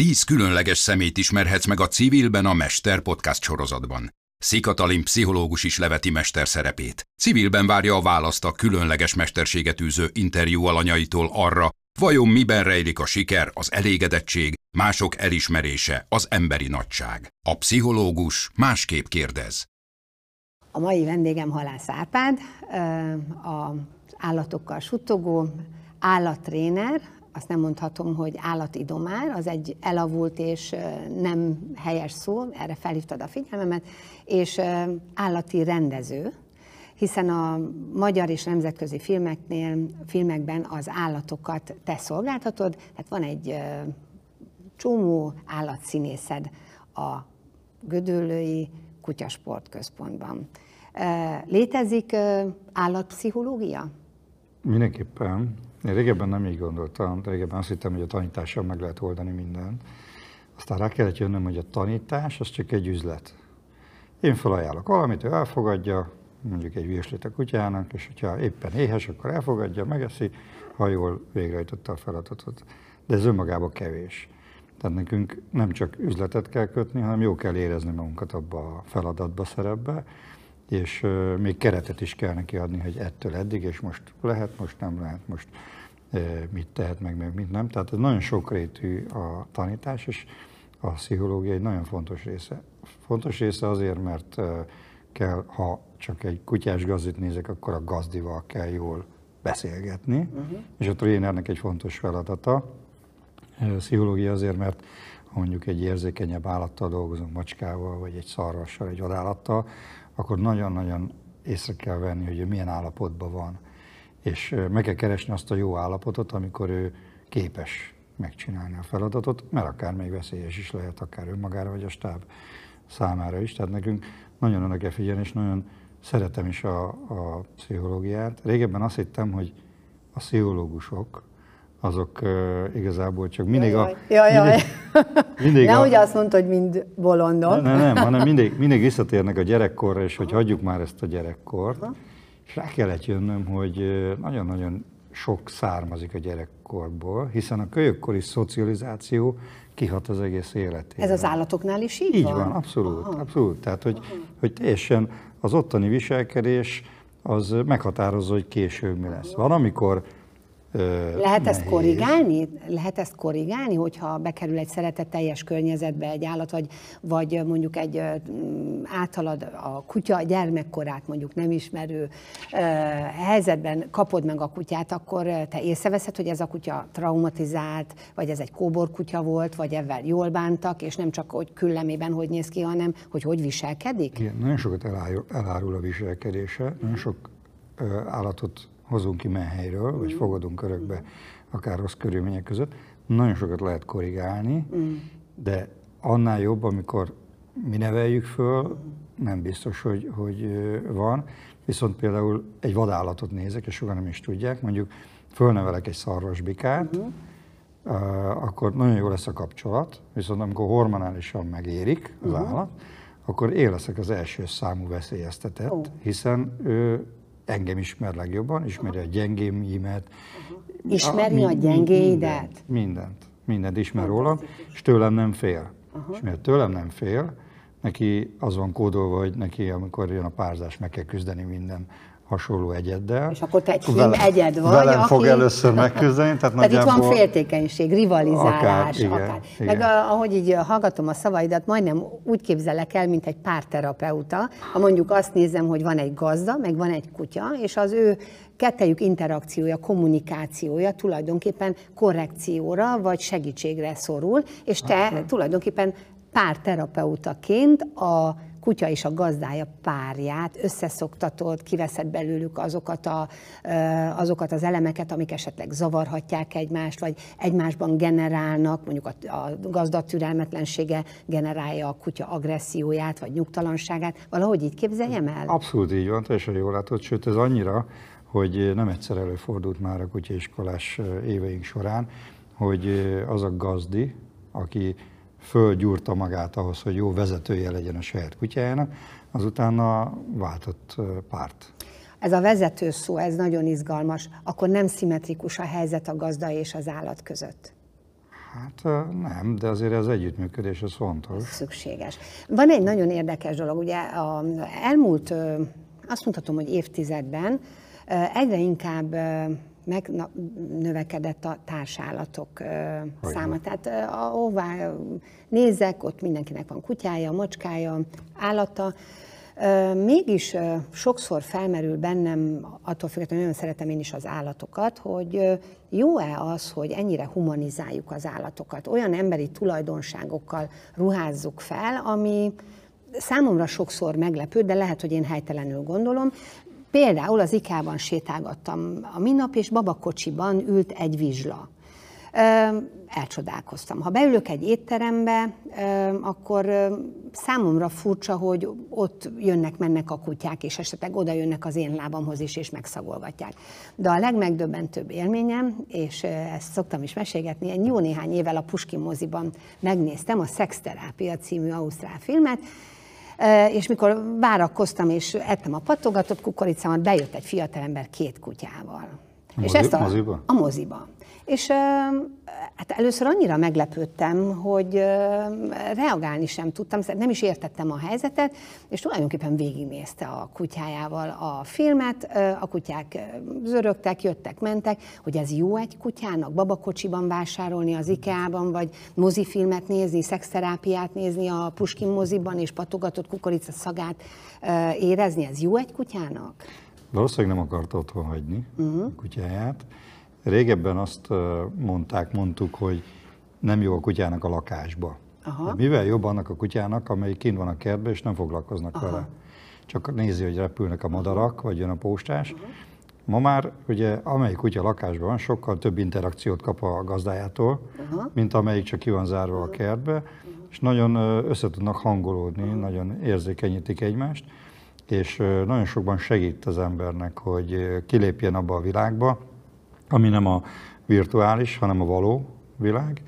Tíz különleges szemét ismerhetsz meg a Civilben a Mester podcast sorozatban. Szikatalin pszichológus is leveti mester szerepét. Civilben várja a választ a különleges mesterséget űző interjú alanyaitól arra, vajon miben rejlik a siker, az elégedettség, mások elismerése, az emberi nagyság. A pszichológus másképp kérdez. A mai vendégem Halász Árpád, az állatokkal suttogó, állattréner, azt nem mondhatom, hogy állatidomár, az egy elavult és nem helyes szó, erre felhívtad a figyelmemet, és állati rendező, hiszen a magyar és nemzetközi filmeknél, filmekben az állatokat te szolgáltatod, tehát van egy csomó állatszínészed a Gödöllői Kutyasportközpontban. Létezik állatpszichológia? Mindenképpen. Én régebben nem így gondoltam, régebben azt hittem, hogy a tanítással meg lehet oldani mindent. Aztán rá kellett jönnöm, hogy a tanítás az csak egy üzlet. Én felajánlok valamit, ő elfogadja, mondjuk egy virslit a kutyának, és hogyha éppen éhes, akkor elfogadja, megeszi, ha jól végrehajtotta a feladatot. De ez önmagában kevés. Tehát nekünk nem csak üzletet kell kötni, hanem jó kell érezni magunkat abba a feladatba, szerepbe, és még keretet is kell neki adni, hogy ettől eddig, és most lehet, most nem lehet, most mit tehet meg, meg mit nem. Tehát ez nagyon sokrétű a tanítás, és a pszichológia egy nagyon fontos része. Fontos része azért, mert kell, ha csak egy kutyás gazdit nézek, akkor a gazdival kell jól beszélgetni, uh-huh. és a trénernek egy fontos feladata. Pszichológia azért, mert ha mondjuk egy érzékenyebb állattal dolgozunk, macskával, vagy egy szarvassal, egy vadállattal, akkor nagyon-nagyon észre kell venni, hogy milyen állapotban van. És meg kell keresni azt a jó állapotot, amikor ő képes megcsinálni a feladatot, mert akár még veszélyes is lehet, akár önmagára vagy a stáb számára is. Tehát nekünk nagyon oda kell figyelni, és nagyon szeretem is a, a pszichológiát. Régebben azt hittem, hogy a pszichológusok azok uh, igazából csak mindig jaj, a... Jaj, jaj. Mindig, mindig Nehogy a, azt mondta, hogy mind bolondok. Nem, nem, hanem mindig, mindig visszatérnek a gyerekkorra, és hogy hagyjuk már ezt a gyerekkort. Aha. És rá kellett jönnöm, hogy nagyon-nagyon sok származik a gyerekkorból, hiszen a kölyökkori szocializáció kihat az egész életére. Ez az állatoknál is így, így van? Így van, abszolút, Aha. abszolút. Tehát, hogy, hogy teljesen az ottani viselkedés az meghatározza, hogy később mi lesz. Van, amikor lehet ezt korrigálni? Lehet ezt korrigálni, hogyha bekerül egy szeretetteljes környezetbe egy állat, vagy, vagy mondjuk egy általad a kutya gyermekkorát mondjuk nem ismerő helyzetben kapod meg a kutyát, akkor te észreveszed, hogy ez a kutya traumatizált, vagy ez egy kóbor kutya volt, vagy ebben jól bántak, és nem csak hogy küllemében hogy néz ki, hanem hogy hogy viselkedik? Igen, nagyon sokat elárul, elárul a viselkedése, nagyon sok állatot hozunk ki menhelyről, vagy mm. fogadunk örökbe, akár rossz körülmények között, nagyon sokat lehet korrigálni, mm. de annál jobb, amikor mi neveljük föl, nem biztos, hogy, hogy van. Viszont például egy vadállatot nézek, és sokan nem is tudják, mondjuk fölnevelek egy szarvasbikát, uh-huh. uh, akkor nagyon jó lesz a kapcsolat, viszont amikor hormonálisan megérik az uh-huh. állat, akkor én leszek az első számú veszélyeztetett, oh. hiszen ő engem ismer legjobban, ismeri a gyengéimet. Ismeri a, a gyengéidet? Mindent, mindent, mindent ismer rólam, és tőlem nem fél. Uh-huh. És miért tőlem nem fél, neki az van kódolva, hogy neki, amikor jön a párzás, meg kell küzdeni minden hasonló egyeddel. És akkor te egy film egyed vagy, velem aki... fog először megküzdeni. Tehát, tehát itt van féltékenység, rivalizálás. Akár, igen, akár. Igen. Meg a, ahogy így hallgatom a szavaidat, majdnem úgy képzelek el, mint egy párterapeuta, ha mondjuk azt nézem, hogy van egy gazda, meg van egy kutya, és az ő kettejük interakciója, kommunikációja tulajdonképpen korrekcióra vagy segítségre szorul, és te Aha. tulajdonképpen párterapeutaként a kutya és a gazdája párját, összeszoktatod, kiveszed belőlük azokat, a, azokat az elemeket, amik esetleg zavarhatják egymást, vagy egymásban generálnak, mondjuk a, a gazda türelmetlensége generálja a kutya agresszióját, vagy nyugtalanságát. Valahogy így képzeljem el? Abszolút így van, teljesen jól látod, sőt ez annyira, hogy nem egyszer előfordult már a kutyaiskolás éveink során, hogy az a gazdi, aki fölgyúrta magát ahhoz, hogy jó vezetője legyen a saját kutyájának, azután váltott párt. Ez a vezető szó, ez nagyon izgalmas. Akkor nem szimmetrikus a helyzet a gazda és az állat között. Hát nem, de azért az együttműködés az fontos. Ez szükséges. Van egy nagyon érdekes dolog, ugye a elmúlt, azt mondhatom, hogy évtizedben egyre inkább megnövekedett a társállatok száma. Tehát ahová nézek, ott mindenkinek van kutyája, macskája, állata. Mégis sokszor felmerül bennem, attól függetlenül nagyon szeretem én is az állatokat, hogy jó-e az, hogy ennyire humanizáljuk az állatokat, olyan emberi tulajdonságokkal ruházzuk fel, ami számomra sokszor meglepő, de lehet, hogy én helytelenül gondolom. Például az IK-ban sétálgattam a minap, és babakocsiban ült egy vizsla. Elcsodálkoztam. Ha beülök egy étterembe, akkor számomra furcsa, hogy ott jönnek-mennek a kutyák, és esetleg oda jönnek az én lábamhoz is, és megszagolgatják. De a legmegdöbbentőbb élményem, és ezt szoktam is mesélgetni, egy jó néhány évvel a Puskin moziban megnéztem a Szexterápia című ausztrál filmet, és mikor várakoztam és ettem a patogatott kukoricámat, bejött egy fiatalember két kutyával. A és mozi, ezt a, moziba? A moziba. És hát először annyira meglepődtem, hogy reagálni sem tudtam, nem is értettem a helyzetet, és tulajdonképpen végignézte a kutyájával a filmet, a kutyák zörögtek, jöttek, mentek, hogy ez jó egy kutyának, babakocsiban vásárolni az IKEA-ban, vagy mozifilmet nézni, szexterápiát nézni a Puskin moziban, és patogatott kukorica szagát érezni, ez jó egy kutyának? Valószínűleg nem akart otthon hagyni uh-huh. a kutyáját, Régebben azt mondták, mondtuk, hogy nem jó a kutyának a lakásba. Aha. mivel jobb annak a kutyának, amelyik kint van a kertben, és nem foglalkoznak Aha. vele. Csak nézi, hogy repülnek a madarak, vagy jön a postás. Aha. Ma már ugye amelyik kutya lakásban van, sokkal több interakciót kap a gazdájától, Aha. mint amelyik csak ki van zárva Aha. a kertbe, Aha. és nagyon össze tudnak hangolódni, Aha. nagyon érzékenyítik egymást, és nagyon sokban segít az embernek, hogy kilépjen abba a világba, ami nem a virtuális, hanem a való világ,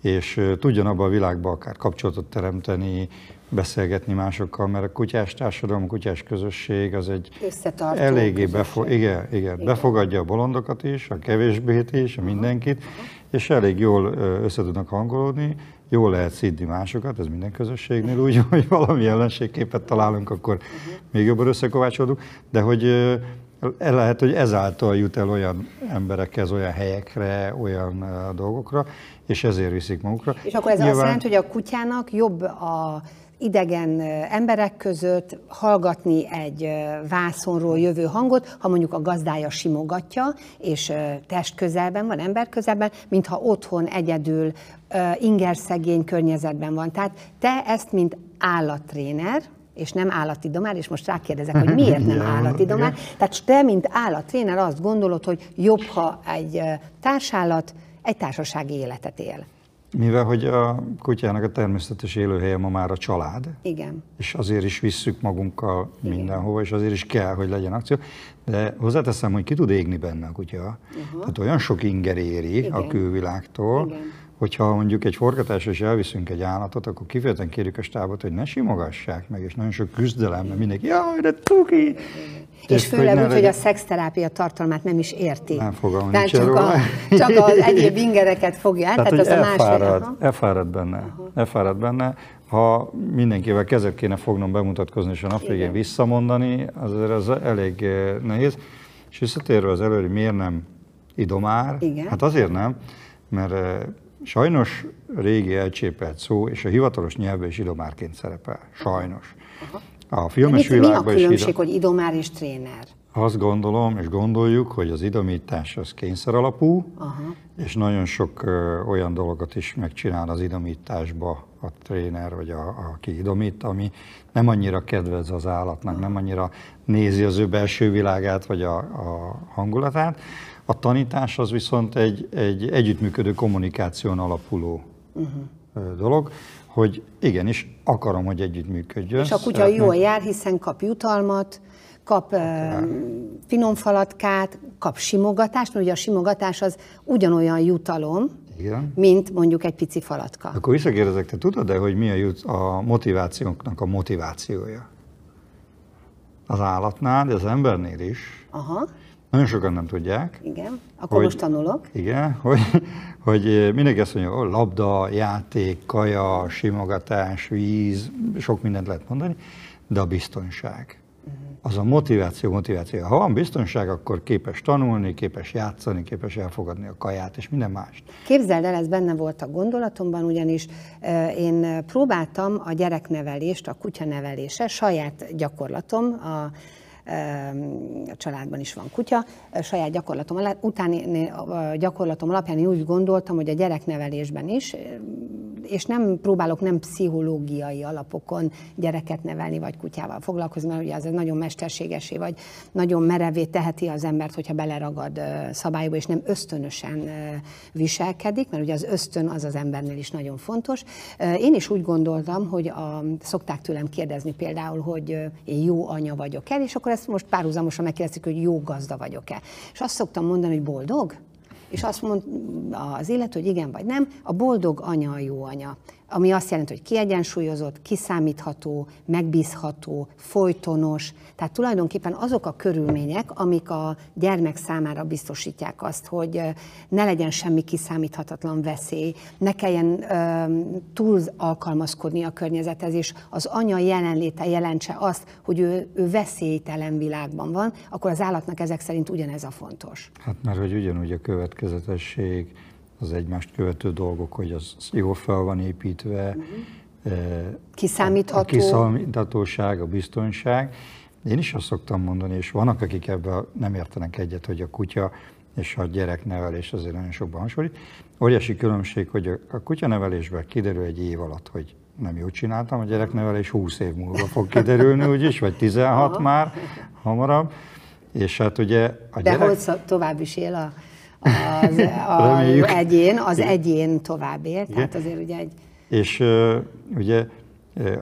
és tudjon abban a világban akár kapcsolatot teremteni, beszélgetni másokkal, mert a kutyás társadalom, a kutyás közösség az egy Összetartó eléggé befo- igen, igen, igen, befogadja a bolondokat is, a kevésbét is, a mindenkit, uh-huh. és elég jól össze tudnak hangolódni, jól lehet szidni másokat, ez minden közösségnél úgy, hogy valami ellenségképet találunk, akkor még jobban összekovácsolunk, de hogy lehet, hogy ezáltal jut el olyan emberekhez, olyan helyekre, olyan dolgokra, és ezért viszik magukra. És akkor ez Nyilván... azt jelenti, hogy a kutyának jobb a idegen emberek között hallgatni egy vászonról jövő hangot, ha mondjuk a gazdája simogatja, és test közelben van, ember közelben, mintha otthon egyedül ingerszegény környezetben van. Tehát te ezt, mint állattréner, és nem állati domár, és most rákérdezek, hogy miért nem állati domár. Tehát te, mint állattréner azt gondolod, hogy jobb, ha egy társállat egy társasági életet él. Mivel, hogy a kutyának a természetes élőhelye ma már a család. Igen. És azért is visszük magunkkal Igen. mindenhova, és azért is kell, hogy legyen akció. De hozzáteszem, hogy ki tud égni benne a kutya. Uh-huh. Tehát olyan sok inger éri Igen. a külvilágtól, Igen hogyha mondjuk egy forgatásra is elviszünk egy állatot, akkor kifejezetten kérjük a stábot, hogy ne simogassák meg, és nagyon sok küzdelem, mert mindenki, jaj, de tuki! És főleg úgy, hogy a szexterápia tartalmát nem is érti. Nem fogom, nincs csak, a, csak az egyéb ingereket fogja el, tehát, tehát az elfárad, a másik. Elfárad benne, Aha. elfárad benne. Ha mindenkivel kezet kéne fognom bemutatkozni, és a nap végén visszamondani, azért az elég eh, nehéz. És visszatérve az előre, miért nem idomár? Igen. Hát azért nem, mert eh, Sajnos régi elcsépelt szó, és a hivatalos nyelvben is idomárként szerepel. Sajnos. A filmes mit, világban mi a különbség, is hogy idomár és tréner? Azt gondolom, és gondoljuk, hogy az idomítás az kényszer alapú, Aha. és nagyon sok ö, olyan dolgot is megcsinál az idomításba a tréner, vagy a, aki idomít, ami nem annyira kedvez az állatnak, Aha. nem annyira nézi az ő belső világát, vagy a, a hangulatát. A tanítás az viszont egy, egy együttműködő kommunikáción alapuló uh-huh. dolog, hogy igenis akarom, hogy együttműködjön. És a kutya Szeretnék... jól jár, hiszen kap jutalmat, kap uh, finom falatkát, kap simogatást, mert ugye a simogatás az ugyanolyan jutalom, igen. mint mondjuk egy pici falatka. Akkor visszakérdezek, te tudod-e, hogy mi a, jut, a motivációnknak a motivációja? Az állatnál, de az embernél is. Aha Nagyon sokan nem tudják. Igen, akkor hogy, most tanulok. Igen, hogy, hogy mindenki azt mondja, hogy labda, játék, kaja, simogatás, víz, sok mindent lehet mondani, de a biztonság. Uh-huh. Az a motiváció, motiváció. Ha van biztonság, akkor képes tanulni, képes játszani, képes elfogadni a kaját, és minden mást. Képzeld el, ez benne volt a gondolatomban, ugyanis én próbáltam a gyereknevelést, a kutyanevelése, saját gyakorlatom, a a családban is van kutya. Saját gyakorlatom, utáni gyakorlatom alapján én úgy gondoltam, hogy a gyereknevelésben is, és nem próbálok nem pszichológiai alapokon gyereket nevelni, vagy kutyával foglalkozni, mert ugye az nagyon mesterségesé, vagy nagyon merevé teheti az embert, hogyha beleragad szabályba, és nem ösztönösen viselkedik, mert ugye az ösztön az az embernél is nagyon fontos. Én is úgy gondoltam, hogy a, szokták tőlem kérdezni például, hogy én jó anya vagyok el, és akkor ezt most párhuzamosan megkérdezték, hogy jó gazda vagyok-e. És azt szoktam mondani, hogy boldog, és azt mond az illető, hogy igen vagy nem, a boldog anya a jó anya ami azt jelenti, hogy kiegyensúlyozott, kiszámítható, megbízható, folytonos. Tehát tulajdonképpen azok a körülmények, amik a gyermek számára biztosítják azt, hogy ne legyen semmi kiszámíthatatlan veszély, ne kelljen túl alkalmazkodni a környezethez, és az anya jelenléte jelentse azt, hogy ő, ő veszélytelen világban van, akkor az állatnak ezek szerint ugyanez a fontos. Hát mert hogy ugyanúgy a következetesség, az egymást követő dolgok, hogy az jól fel van építve, uh-huh. Kiszámítható. A kiszámíthatóság, a biztonság. Én is azt szoktam mondani, és vannak, akik ebben nem értenek egyet, hogy a kutya és a gyereknevelés azért nagyon sokban hasonlít. Óriási különbség, hogy a kutyanevelésben kiderül egy év alatt, hogy nem jól csináltam, a gyereknevelés 20 év múlva fog kiderülni, úgyis, vagy 16 Aha. már hamarabb. És hát ugye a De gyerek... hogy tovább is él a az, az egyén, az egyén tovább él, tehát azért ugye egy... És uh, ugye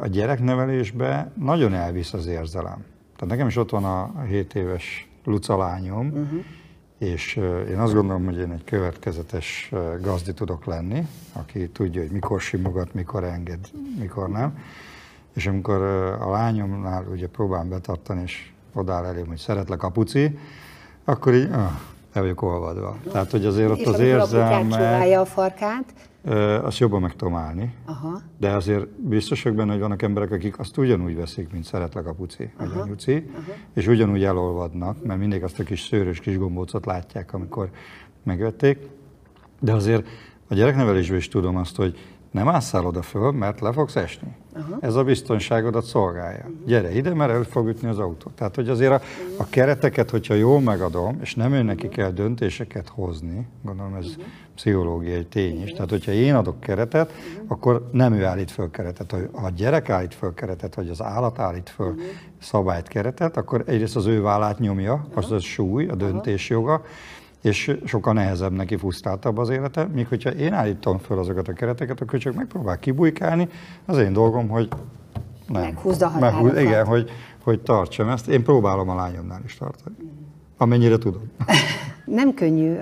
a gyereknevelésben nagyon elvisz az érzelem. Tehát nekem is ott van a 7 éves Luca lányom, uh-huh. és én azt gondolom, hogy én egy következetes gazdi tudok lenni, aki tudja, hogy mikor simogat, mikor enged, mikor nem. És amikor a lányomnál ugye próbálom betartani, és odáll elém, hogy szeretlek apuci, akkor így, uh, el vagyok olvadva. Tehát, hogy azért ott az érzelme... a farkát? Azt jobban meg tudom állni. Aha. De azért biztos vagyok benne, hogy vannak emberek, akik azt ugyanúgy veszik, mint szeretlek a puci, vagy a nyuci, Aha. és ugyanúgy elolvadnak, mert mindig azt a kis szőrös kis gombócot látják, amikor megvették. De azért a gyereknevelésben is tudom azt, hogy nem ásszál oda föl, mert le fogsz esni. Aha. Ez a biztonságodat szolgálja. Uh-huh. Gyere ide, mert el fog ütni az autó. Tehát, hogy azért a, a kereteket, hogyha jól megadom, és nem ő neki kell döntéseket hozni, gondolom ez uh-huh. pszichológiai tény is. Tehát, hogyha én adok keretet, uh-huh. akkor nem ő állít föl keretet. Ha a gyerek állít föl keretet, vagy az állat állít föl uh-huh. szabályt keretet, akkor egyrészt az ő vállát nyomja, az a súly, a döntésjoga, és sokkal nehezebb neki, fusztáltabb az élete, míg hogyha én állítom föl azokat a kereteket, akkor csak megpróbál kibújkálni, az én dolgom, hogy nem. Meghúzd a határokat. Meghúz, igen, hogy, hogy tartsam ezt. Én próbálom a lányomnál is tartani. Amennyire tudom. nem könnyű.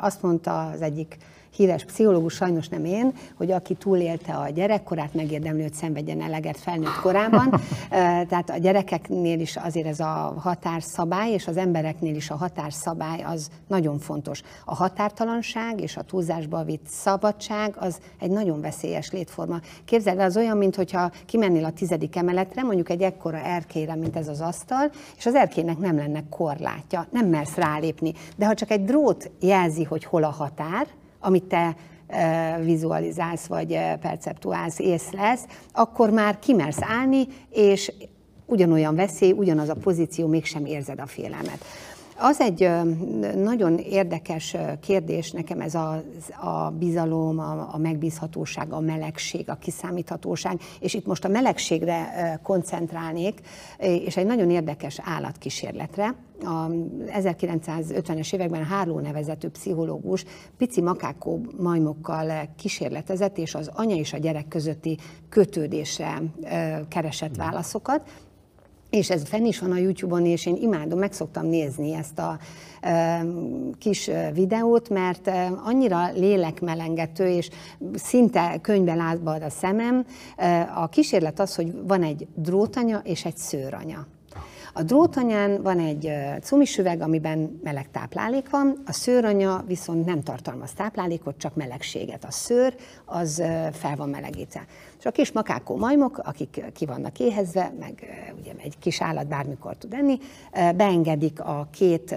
Azt mondta az egyik híres pszichológus, sajnos nem én, hogy aki túlélte a gyerekkorát, megérdemli, hogy szenvedjen eleget felnőtt korában. Tehát a gyerekeknél is azért ez a határszabály, és az embereknél is a határszabály az nagyon fontos. A határtalanság és a túlzásba vitt szabadság az egy nagyon veszélyes létforma. Képzeld el, az olyan, mintha kimennél a tizedik emeletre, mondjuk egy ekkora erkélyre, mint ez az asztal, és az erkélynek nem lenne korlátja, nem mersz rálépni. De ha csak egy drót jelzi, hogy hol a határ, amit te vizualizálsz, vagy perceptuálsz, észlelsz, akkor már kimersz állni, és ugyanolyan veszély, ugyanaz a pozíció, mégsem érzed a félelmet. Az egy nagyon érdekes kérdés nekem ez a, a bizalom, a, a megbízhatóság, a melegség, a kiszámíthatóság, és itt most a melegségre koncentrálnék, és egy nagyon érdekes állatkísérletre. A 1950-es években Hárló nevezető pszichológus pici makákó majmokkal kísérletezett, és az anya és a gyerek közötti kötődésre keresett válaszokat, és ez fenn is van a YouTube-on, és én imádom, meg szoktam nézni ezt a e, kis videót, mert annyira lélekmelengető, és szinte könyvben átbad a szemem. A kísérlet az, hogy van egy drótanya és egy szőranya. A drótanyán van egy cumisüveg, amiben meleg táplálék van, a szőranya viszont nem tartalmaz táplálékot, csak melegséget. A szőr az fel van melegítve. És a kis makákó majmok, akik ki vannak éhezve, meg ugye egy kis állat bármikor tud enni, beengedik a két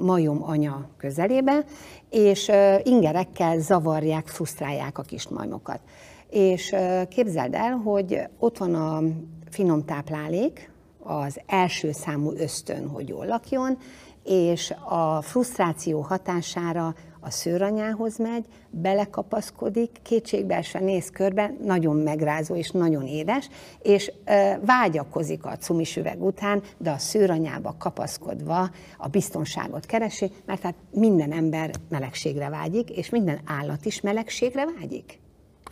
majom anya közelébe, és ingerekkel zavarják, frusztrálják a kis majmokat. És képzeld el, hogy ott van a finom táplálék, az első számú ösztön, hogy jól lakjon, és a frusztráció hatására a szőranyához megy, belekapaszkodik, kétségbeesve néz körbe, nagyon megrázó és nagyon édes, és vágyakozik a cumis üveg után, de a szőranyába kapaszkodva a biztonságot keresi, mert hát minden ember melegségre vágyik, és minden állat is melegségre vágyik.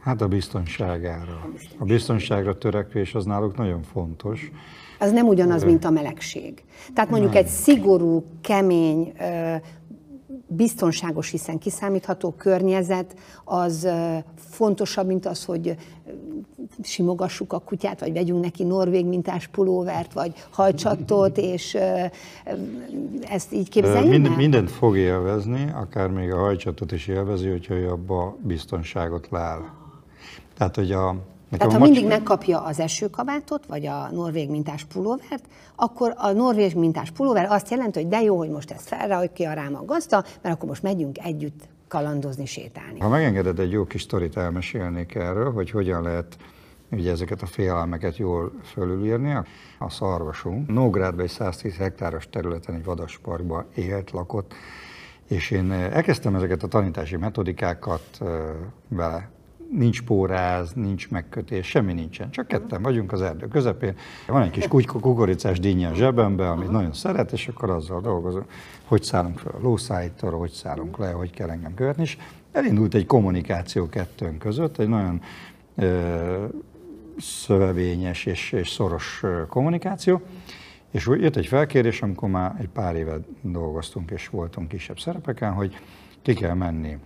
Hát a biztonságára. A biztonságra törekvés az náluk nagyon fontos. Az nem ugyanaz, mint a melegség. Tehát mondjuk nem. egy szigorú, kemény, biztonságos, hiszen kiszámítható környezet az fontosabb, mint az, hogy simogassuk a kutyát, vagy vegyünk neki norvég mintás pulóvert, vagy hajcsattot, és ezt így képzeljük Mind, Mindent fog élvezni, akár még a hajcsattot is élvezi, hogyha ő abba biztonságot lál. Tehát, hogy a, tehát ha mindig megkapja az esőkabátot, vagy a norvég mintás pulóvert, akkor a norvég mintás pulóver azt jelenti, hogy de jó, hogy most ezt felrajtja rám a gazda, mert akkor most megyünk együtt kalandozni, sétálni. Ha megengeded, egy jó kis sztorit elmesélnék erről, hogy hogyan lehet ugye ezeket a félelmeket jól fölülírni. A szarvasunk Nógrádban egy 110 hektáros területen, egy vadasparkban élt, lakott, és én elkezdtem ezeket a tanítási metodikákat vele nincs póráz, nincs megkötés, semmi nincsen. Csak ketten vagyunk az erdő közepén. Van egy kis kukoricás dinnye a zsebembe, amit nagyon szeret, és akkor azzal dolgozom, hogy szállunk fel a lószállítóra, hogy szállunk le, hogy kell engem követni. És elindult egy kommunikáció kettőnk között, egy nagyon ö, szövevényes és, és szoros kommunikáció. És jött egy felkérés, amikor már egy pár éve dolgoztunk és voltunk kisebb szerepeken, hogy ki kell menni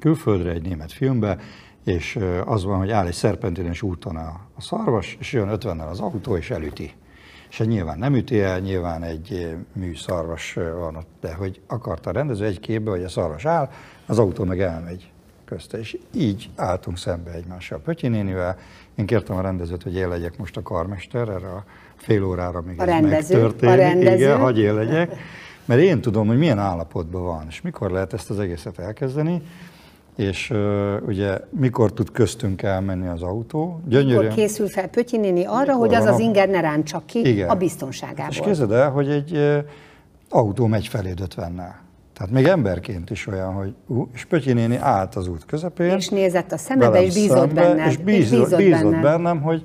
külföldre egy német filmbe, és az van, hogy áll egy szerpentines úton a, a szarvas, és jön 50 az autó, és elüti. És nyilván nem üti el, nyilván egy mű szarvas van ott, de hogy akarta a rendező egy képbe, hogy a szarvas áll, az autó meg elmegy közte. És így álltunk szembe egymással Pötyi nénivel. Én kértem a rendezőt, hogy én legyek most a karmester, erre a fél órára még a ez rendező, megtörténik. A rendező. Igen, hagyj én legyek. Mert én tudom, hogy milyen állapotban van, és mikor lehet ezt az egészet elkezdeni és uh, ugye mikor tud köztünk elmenni az autó. Gyönyörűen. Mikor készül fel Pötyi néni arra, mikor hogy az az inger ne ráncsa ki Igen. a biztonságából. És képzeld el, hogy egy uh, autó megy felé 50 Tehát még emberként is olyan, hogy ú, és Pötyi néni állt az út közepén. És nézett a szemebe, és bízott benned. És bízott, és bízott, bízott benned. bennem, hogy,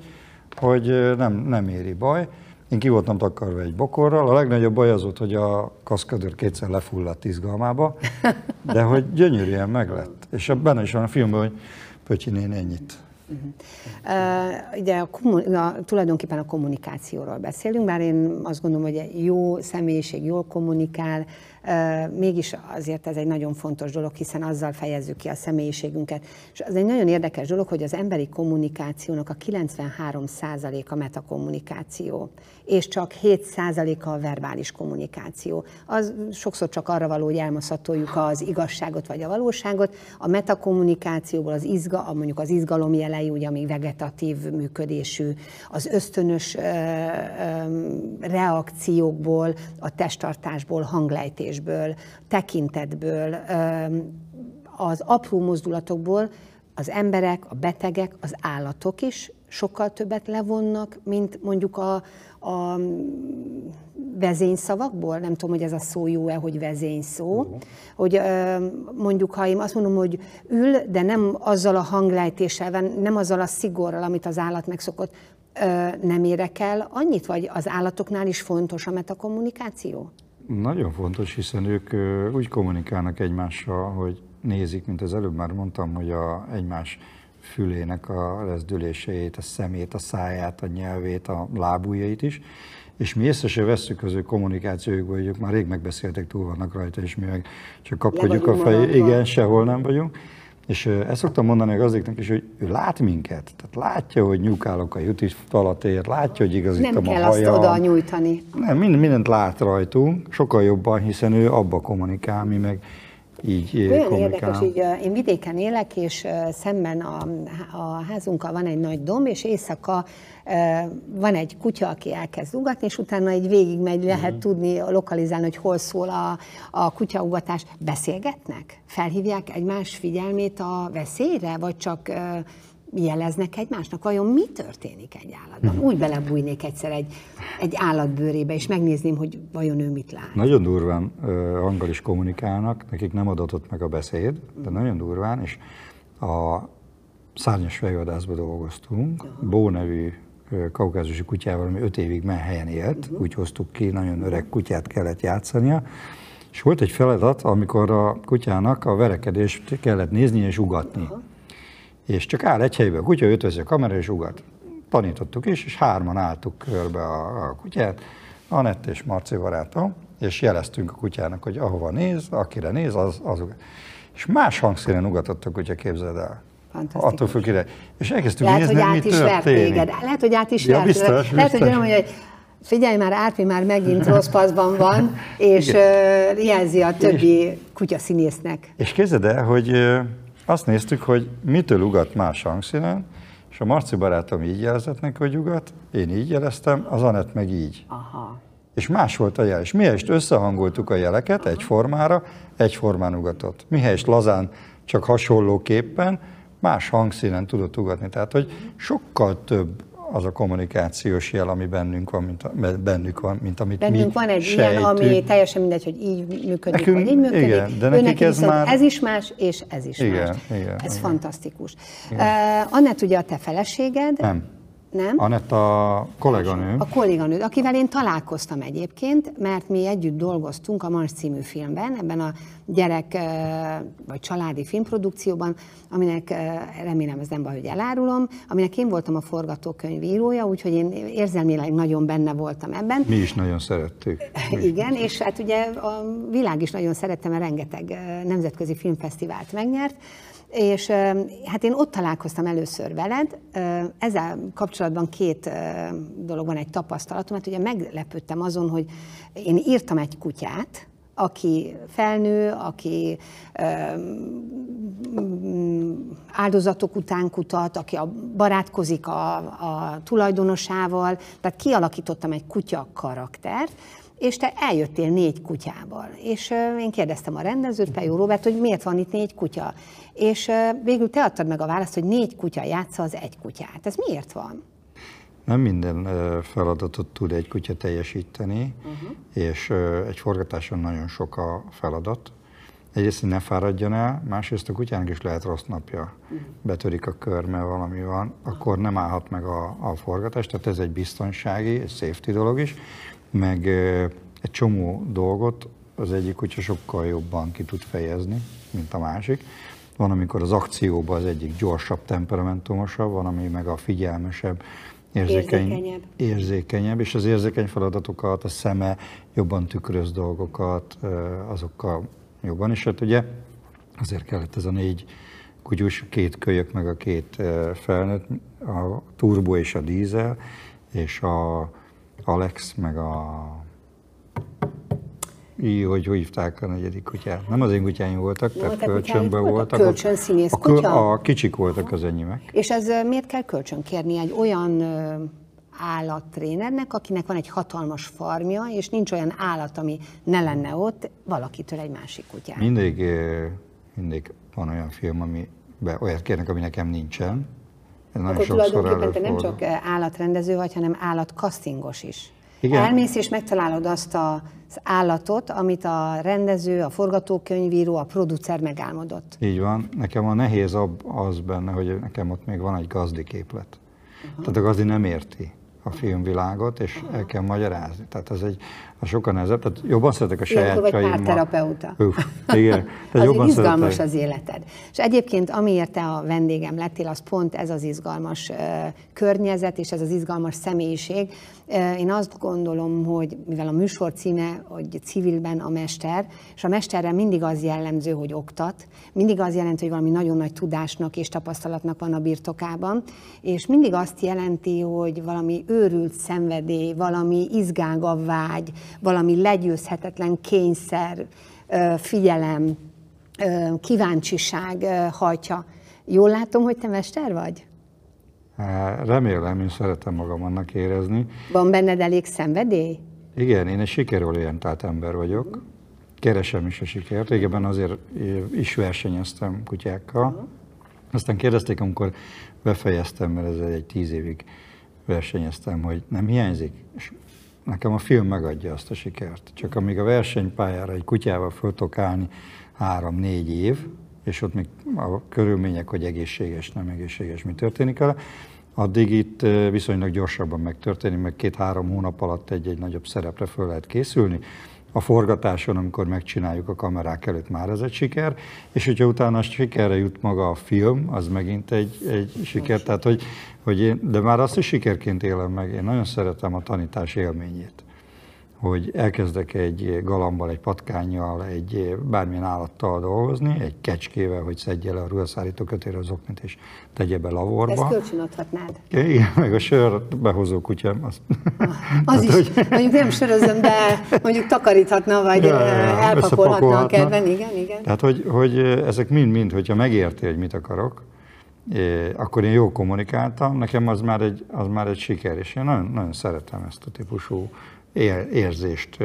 hogy nem, nem éri baj. Én ki voltam takarva egy bokorral. A legnagyobb baj az volt, hogy a kaszkadőr kétszer lefulladt izgalmába, de hogy gyönyörűen meglett. És benne is van a filmben, hogy Pötyi néni ennyit Uh, ugye a, a, tulajdonképpen a kommunikációról beszélünk, bár én azt gondolom, hogy egy jó személyiség jól kommunikál, mégis azért ez egy nagyon fontos dolog, hiszen azzal fejezzük ki a személyiségünket. És az egy nagyon érdekes dolog, hogy az emberi kommunikációnak a 93%-a metakommunikáció, és csak 7%-a a verbális kommunikáció. Az sokszor csak arra való, hogy elmaszatoljuk az igazságot vagy a valóságot. A metakommunikációból az izga, mondjuk az izgalom jelei, ugye, ami vegetatív működésű, az ösztönös ö, ö, reakciókból, a testtartásból, hanglejtés lépésből, tekintetből, az apró mozdulatokból az emberek, a betegek, az állatok is sokkal többet levonnak, mint mondjuk a, a vezényszavakból, nem tudom, hogy ez a szó jó-e, hogy vezényszó, uh-huh. hogy mondjuk, ha én azt mondom, hogy ül, de nem azzal a hanglejtéssel, nem azzal a szigorral, amit az állat megszokott, nem érek el annyit, vagy az állatoknál is fontos a metakommunikáció? Nagyon fontos, hiszen ők úgy kommunikálnak egymással, hogy nézik, mint az előbb már mondtam, hogy a egymás fülének a rezdüléseit, a szemét, a száját, a nyelvét, a lábujjait is, és mi észre se vesszük az ő kommunikációjukból, hogy ők már rég megbeszéltek, túl vannak rajta, és mi meg csak kapkodjuk a fejét. Igen, sehol nem vagyunk. És ezt szoktam mondani a gazdáknak is, hogy ő lát minket, tehát látja, hogy nyúkálok a jutis falatért, látja, hogy igazítom Nem a kell hajam. azt oda nyújtani. Nem, mind, mindent lát rajtunk, sokkal jobban, hiszen ő abba kommunikál, mi meg így Olyan kommunikál. érdekes, így én vidéken élek, és szemben a, a házunkkal van egy nagy domb, és éjszaka van egy kutya, aki elkezd ugatni, és utána egy végigmegy, lehet uh-huh. tudni, lokalizálni, hogy hol szól a, a kutyaugatás. Beszélgetnek? Felhívják egymás figyelmét a veszélyre, vagy csak jeleznek egymásnak? Vajon mi történik egy állatban? Úgy belebújnék egyszer egy, egy állatbőrébe, és megnézném, hogy vajon ő mit lát. Nagyon durván uh, hanggal is kommunikálnak, nekik nem adatott meg a beszéd, de nagyon durván, és a szárnyas fejvadászba dolgoztunk, uh-huh. Bó nevű kaukázusi kutyával, ami öt évig helyen élt, uh-huh. úgy hoztuk ki, nagyon öreg kutyát kellett játszania, és volt egy feladat, amikor a kutyának a verekedést kellett nézni és ugatni. Uh-huh és csak áll egy helyben a kutya, ötvözi a kamera és ugat. Tanítottuk is, és hárman álltuk körbe a, a kutyát, Anett és Marci barátom, és jeleztünk a kutyának, hogy ahova néz, akire néz, az, az ugat. És más hangszínen ugatott a kutya, képzeld el. Attól függ ide. És elkezdtük Lehet, nézni, hogy át mi is vert téged. Lehet, hogy át is Ja, vert. biztos, Lehet, biztos. hogy olyan, mondja, hogy figyelj már, Árpi már megint rossz paszban van, és uh, jelzi a többi kutya színésznek. És képzeld el, hogy azt néztük, hogy mitől ugat más hangszínen, és a Marci barátom így jelzett neki, hogy ugat, én így jeleztem, az Anett meg így. Aha. És más volt a jel. És mihelyest összehangoltuk a jeleket egy formára, egyformán ugatott. Mihelyest lazán, csak hasonlóképpen, más hangszínen tudott ugatni. Tehát, hogy sokkal több az a kommunikációs jel, ami bennünk van, mint, bennük van, mint amit Bennünk mi van egy sejtünk. ilyen, ami teljesen mindegy, hogy így működik, Nekünk- vagy így működik. igen, de nekik neki ez már- ez is más, és ez is Igen, más. igen, ez igen. fantasztikus. Uh, Annett ugye a te feleséged? Nem. Nem? Anett a kolléganő. A kolléganőd, akivel én találkoztam egyébként, mert mi együtt dolgoztunk a Mars című filmben, ebben a gyerek vagy családi filmprodukcióban, aminek remélem ez nem baj, hogy elárulom, aminek én voltam a forgatókönyv írója, úgyhogy én érzelmileg nagyon benne voltam ebben. Mi is nagyon szerettük. Igen, és hát ugye a világ is nagyon szerette, mert rengeteg nemzetközi filmfesztivált megnyert, és hát én ott találkoztam először veled, ezzel kapcsolatban két dolog van, egy tapasztalatom, mert ugye meglepődtem azon, hogy én írtam egy kutyát, aki felnő, aki áldozatok után kutat, aki a, barátkozik a, a tulajdonosával, tehát kialakítottam egy kutya karaktert, és te eljöttél négy kutyával. És én kérdeztem a rendezőt, Pejó Robert, hogy miért van itt négy kutya. És végül te adtad meg a választ, hogy négy kutya játsza az egy kutyát. Ez miért van? Nem minden feladatot tud egy kutya teljesíteni, uh-huh. és egy forgatáson nagyon sok a feladat. Egyrészt, hogy ne fáradjon el, másrészt a kutyának is lehet rossz napja. Betörik a körme, valami van, akkor nem állhat meg a, a forgatás, tehát ez egy biztonsági, egy safety dolog is, meg egy csomó dolgot az egyik kutya sokkal jobban ki tud fejezni, mint a másik. Van, amikor az akcióban az egyik gyorsabb, temperamentumosabb, van, ami meg a figyelmesebb, érzékeny, Érzékenyebb. érzékenyebb, és az érzékeny feladatokat, a szeme jobban tükröz dolgokat, azokkal jobban. És hát ugye azért kellett ez a négy kutyus, két kölyök, meg a két felnőtt, a turbo és a dízel, és a Alex, meg a így, hogy hogy hívták a negyedik kutyát. Nem az én kutyáim voltak, tehát kölcsönben voltak? voltak. Kölcsönszínész a, kutya? a kicsik voltak az enyémek. És ez miért kell kölcsön kérni egy olyan állattrénernek, akinek van egy hatalmas farmja, és nincs olyan állat, ami ne lenne ott, valakitől egy másik kutyát. Mindig, mindig van olyan film, ami olyat kérnek, ami nekem nincsen. Nagyon Akkor tulajdonképpen te nem csak ö, állatrendező vagy, hanem állatkasztingos is. Igen. Elmész és megtalálod azt az állatot, amit a rendező, a forgatókönyvíró, a producer megálmodott. Így van. Nekem a nehéz az benne, hogy nekem ott még van egy gazdi képlet. Tehát a gazdi nem érti. A filmvilágot, és el kell magyarázni. Tehát ez egy a sokan nehezebb, tehát jobban szeretek a sajátjaimmal. vagy párterapeuta. Uff, igen. az jobban izgalmas szeretek. az életed. És egyébként amiért te a vendégem lettél, az pont ez az izgalmas uh, környezet, és ez az izgalmas személyiség. Én azt gondolom, hogy mivel a műsor címe, hogy civilben a mester, és a mesterre mindig az jellemző, hogy oktat, mindig az jelenti, hogy valami nagyon nagy tudásnak és tapasztalatnak van a birtokában, és mindig azt jelenti, hogy valami őrült szenvedély, valami izgága vágy, valami legyőzhetetlen kényszer, figyelem, kíváncsiság hajtja. Jól látom, hogy te mester vagy? Remélem, én szeretem magam annak érezni. Van benned elég szenvedély? Igen, én egy sikerorientált ember vagyok. Keresem is a sikert. Régebben azért is versenyeztem kutyákkal. Aztán kérdezték, amikor befejeztem, mert ez egy tíz évig versenyeztem, hogy nem hiányzik? És nekem a film megadja azt a sikert. Csak amíg a versenypályára egy kutyával föl tudok állni három-négy év, és ott még a körülmények, hogy egészséges, nem egészséges, mi történik vele, addig itt viszonylag gyorsabban megtörténik, meg két-három hónap alatt egy-egy nagyobb szerepre föl lehet készülni. A forgatáson, amikor megcsináljuk a kamerák előtt, már ez egy siker, és hogyha utána sikerre jut maga a film, az megint egy, egy siker, tehát hogy, hogy én, de már azt is sikerként élem meg, én nagyon szeretem a tanítás élményét hogy elkezdek egy galambal, egy patkányjal, egy bármilyen állattal dolgozni, egy kecskével, hogy szedje le a ruhaszárító kötére az oknit, és tegye be lavorba. Ezt kölcsönadhatnád. Igen, meg a sör behozó kutya. Az, az hát, is, hogy... mondjuk nem sörözöm, de mondjuk takaríthatna, vagy ja, ja, elpakolhatna a kedven, igen, igen. Tehát, hogy, hogy ezek mind-mind, hogyha megérti, hogy mit akarok, akkor én jól kommunikáltam, nekem az már egy, az már egy siker, és én nagyon, nagyon szeretem ezt a típusú érzést,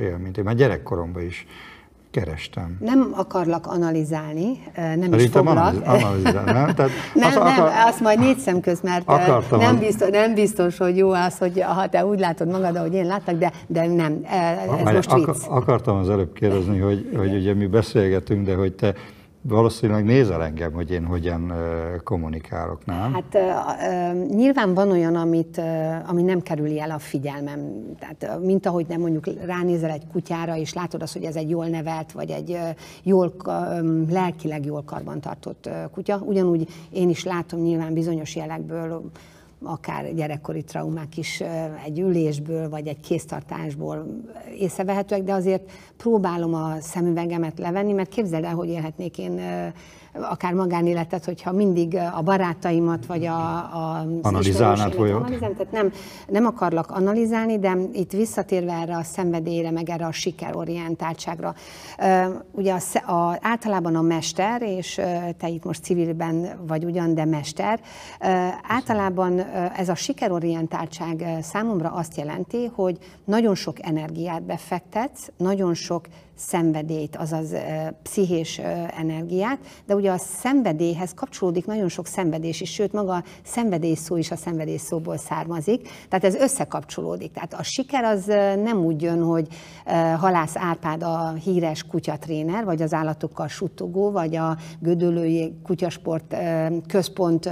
élményt. Én már gyerekkoromban is kerestem. Nem akarlak analizálni, nem is foglak. Analizálni, nem? Tehát nem, az, nem, akar... azt majd négy szem köz, mert nem biztos, nem biztos, hogy jó az, hogy ha te úgy látod magad, ahogy én láttak, de, de nem, ez Már most vicc. Akartam az előbb kérdezni, hogy, hogy ugye mi beszélgetünk, de hogy te valószínűleg nézel engem, hogy én hogyan kommunikálok, nem? Hát nyilván van olyan, amit, ami nem kerüli el a figyelmem. Tehát, mint ahogy nem mondjuk ránézel egy kutyára, és látod azt, hogy ez egy jól nevelt, vagy egy jól, lelkileg jól karbantartott kutya. Ugyanúgy én is látom nyilván bizonyos jelekből, akár gyerekkori traumák is egy ülésből, vagy egy kéztartásból észrevehetőek, de azért próbálom a szemüvegemet levenni, mert képzeld el, hogy élhetnék én akár magánéletet, hogyha mindig a barátaimat, vagy a, a Analizálnád tehát nem, nem akarlak analizálni, de itt visszatérve erre a szenvedélyre, meg erre a sikerorientáltságra. Ugye a, a, általában a mester, és te itt most civilben vagy ugyan, de mester, általában ez a sikerorientáltság számomra azt jelenti, hogy nagyon sok energiát befektetsz, nagyon sok szenvedélyt, azaz pszichés energiát, de ugye a szenvedélyhez kapcsolódik nagyon sok szenvedés is, sőt maga a szenvedély szó is a szenvedés szóból származik, tehát ez összekapcsolódik. Tehát a siker az nem úgy jön, hogy Halász Árpád a híres kutyatréner, vagy az állatokkal suttogó, vagy a Gödöllői Kutyasport Központ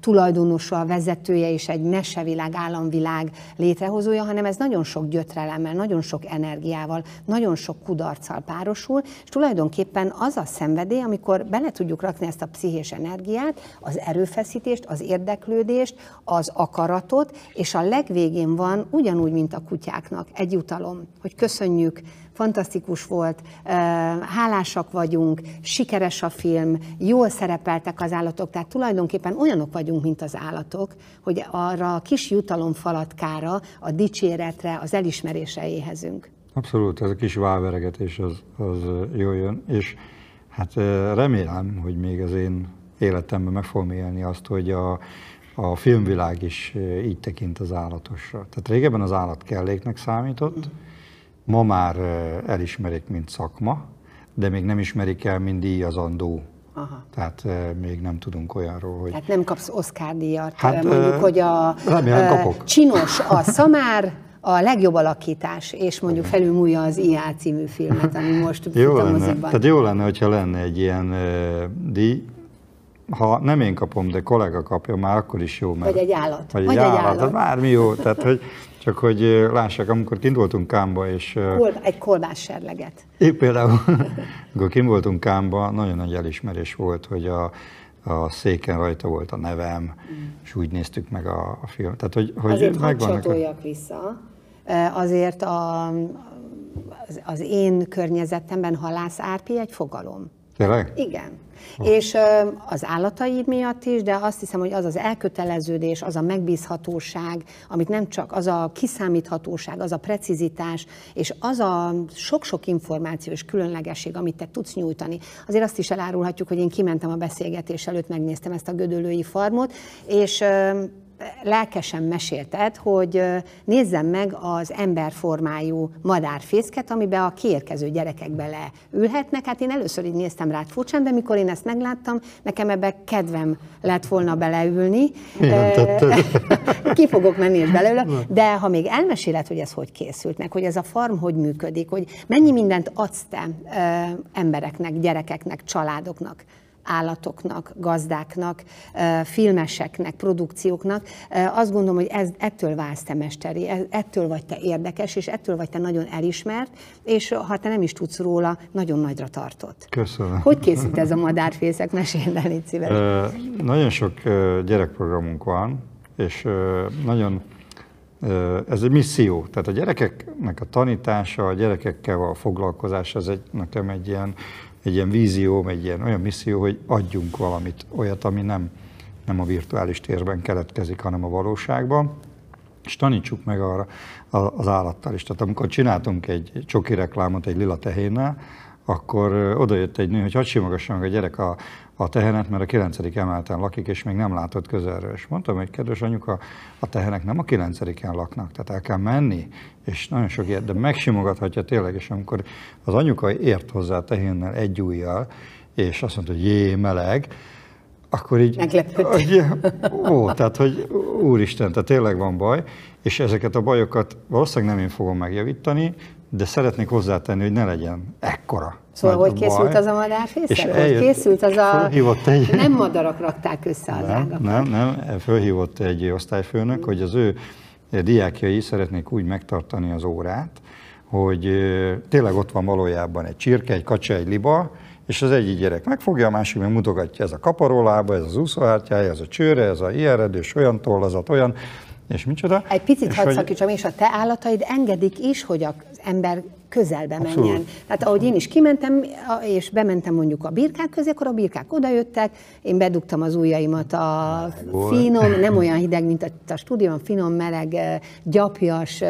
tulajdonosa, vezetője és egy mesevilág, államvilág létrehozója, hanem ez nagyon sok gyötrelemmel, nagyon sok energiával, nagyon sok kudarccal párosul, és tulajdonképpen az a szenvedély, amikor bele tudjuk rakni ezt a pszichés energiát, az erőfeszítést, az érdeklődést, az akaratot, és a legvégén van ugyanúgy, mint a kutyáknak egy jutalom, hogy köszönjük, fantasztikus volt, hálásak vagyunk, sikeres a film, jól szerepeltek az állatok, tehát tulajdonképpen olyanok vagyunk, mint az állatok, hogy arra a kis jutalomfalatkára, a dicséretre, az elismerésre éhezünk. Abszolút, ez a kis válveregetés az, az jól jön, és hát remélem, hogy még az én életemben meg fogom élni azt, hogy a, a filmvilág is így tekint az állatosra. Tehát régebben az állat kelléknek számított, ma már elismerik, mint szakma, de még nem ismerik el, mint díjazandó. Aha. Tehát még nem tudunk olyanról, hogy... Hát nem kapsz Oscar díjat, hát, mondjuk, hogy a remélem, kapok. csinos a szamár, a legjobb alakítás, és mondjuk felülmúlja az IA című filmet, ami most jó lenne, Tehát jó lenne, hogyha lenne egy ilyen uh, díj, ha nem én kapom, de kollega kapja, már akkor is jó. Mert, vagy egy állat. Vagy, vagy egy, állat, állat. bármi jó. Tehát, hogy csak hogy lássák, amikor kint voltunk Kámba, és... Kol, egy kolbász serleget. Én például, amikor kint voltunk Kámba, nagyon nagy elismerés volt, hogy a, a széken rajta volt a nevem, mm. és úgy néztük meg a, a film. Tehát, hogy, hogy azért megvannak... a... vissza, azért a, az, az én környezetemben halász árpi egy fogalom. Tényleg? Igen. És az állataid miatt is, de azt hiszem, hogy az az elköteleződés, az a megbízhatóság, amit nem csak az a kiszámíthatóság, az a precizitás, és az a sok-sok információ és különlegesség, amit te tudsz nyújtani. Azért azt is elárulhatjuk, hogy én kimentem a beszélgetés előtt, megnéztem ezt a gödölői farmot, és lelkesen mesélted, hogy nézzem meg az emberformájú madárfészket, amiben a kiérkező gyerekek beleülhetnek. Hát én először így néztem rá furcsán, de mikor én ezt megláttam, nekem ebbe kedvem lett volna beleülni. Ki fogok menni és belőle. De ha még elmeséled, hogy ez hogy készült meg, hogy ez a farm hogy működik, hogy mennyi mindent adsz te embereknek, gyerekeknek, családoknak, állatoknak, gazdáknak, filmeseknek, produkcióknak. Azt gondolom, hogy ez, ettől válsz te mesteri, ettől vagy te érdekes, és ettől vagy te nagyon elismert, és ha te nem is tudsz róla, nagyon nagyra tartott. Köszönöm. Hogy készült ez a madárfészek? Mesélj el, légy szíves. Nagyon sok gyerekprogramunk van, és nagyon ez egy misszió. Tehát a gyerekeknek a tanítása, a gyerekekkel a foglalkozás, ez egy, nekem egy ilyen egy ilyen vízió, egy ilyen olyan misszió, hogy adjunk valamit, olyat, ami nem, nem a virtuális térben keletkezik, hanem a valóságban, és tanítsuk meg arra az állattal is. Tehát amikor csináltunk egy csoki reklámot egy lila tehénnel, akkor oda jött egy nő, hogy hadd simogasson a gyerek a, a tehenet, mert a kilencedik emeleten lakik, és még nem látott közelről. És mondtam, hogy kedves anyuka, a tehenek nem a kilencediken laknak, tehát el kell menni, és nagyon sok ilyet, de megsimogathatja tényleg, és amikor az anyuka ért hozzá a tehénnel egy ujjal, és azt mondta, hogy jé, meleg, akkor így... Hogy, ó, tehát, hogy úristen, tehát tényleg van baj, és ezeket a bajokat valószínűleg nem én fogom megjavítani, de szeretnék hozzátenni, hogy ne legyen ekkora. Szóval hogy készült baj. az a madárfészek? És eljött, készült az a... Egy... Nem madarak rakták össze az nem, ágakat. Nem, nem, fölhívott egy osztályfőnök, hogy az ő diákjai szeretnék úgy megtartani az órát, hogy tényleg ott van valójában egy csirke, egy kacsa, egy liba, és az egyik gyerek megfogja, a másik meg mutogatja, ez a kaparolába, ez az úszóhártyája, ez a csőre, ez a ilyenredős, olyan tollazat, olyan, és micsoda. Egy picit hadd szakítsam, és a te állataid engedik is, hogy az ember közelbe Abszolút. menjen. Tehát ahogy én is kimentem, és bementem mondjuk a birkák közé, akkor a birkák odajöttek, én bedugtam az ujjaimat a finom, nem olyan hideg, mint a, a stúdióban, finom, meleg, gyapjas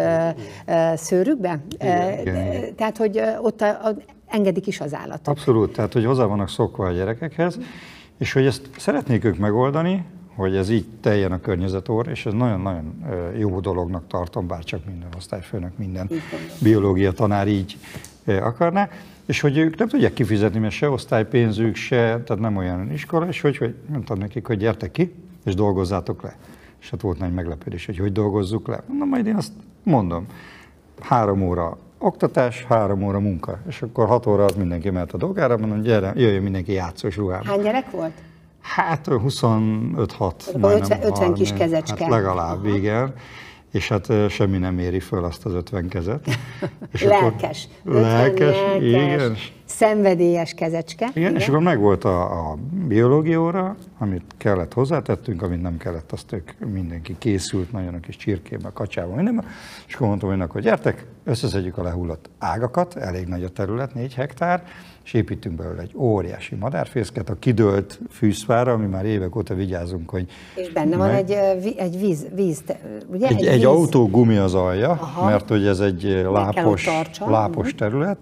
szőrükbe. Igen, igen. Tehát, hogy ott a, a, engedik is az állatot. Abszolút, tehát, hogy hozzá vannak szokva a gyerekekhez, és hogy ezt szeretnék ők megoldani, hogy ez így teljen a környezetor, és ez nagyon-nagyon jó dolognak tartom, bár csak minden osztályfőnök, minden biológia tanár így akarná, és hogy ők nem tudják kifizetni, mert se osztálypénzük, se, tehát nem olyan iskola, és hogy, hogy mondtam nekik, hogy gyertek ki, és dolgozzátok le. És hát volt nagy meglepődés, hogy hogy dolgozzuk le. Na majd én azt mondom, három óra oktatás, három óra munka. És akkor hat óra az mindenki mehet a dolgára, mondom, gyere, jöjjön mindenki játszós ruhában. Hány gyerek volt? Hát 25-6. 50, 50 kis kezecske. Hát legalább, Aha. igen. És hát semmi nem éri föl azt az 50 kezet. És lelkes. Akkor, lelkes, lelkes, igen szenvedélyes kezecske. Igen, igen. és akkor megvolt a, a biológia óra, amit kellett hozzátettünk, amit nem kellett, azt ők mindenki készült, nagyon a kis csirkébe, kacsába, mindenben. És akkor mondtam hogy hogy gyertek, összeszedjük a lehullott ágakat, elég nagy a terület, négy hektár, és építünk belőle egy óriási madárfészket a kidőlt fűszfára, ami már évek óta vigyázunk, hogy... És benne meg... van egy, egy víz, víz ugye? Egy, egy, egy víz... autó gumi az alja, Aha. mert hogy ez egy lápos, lápos terület,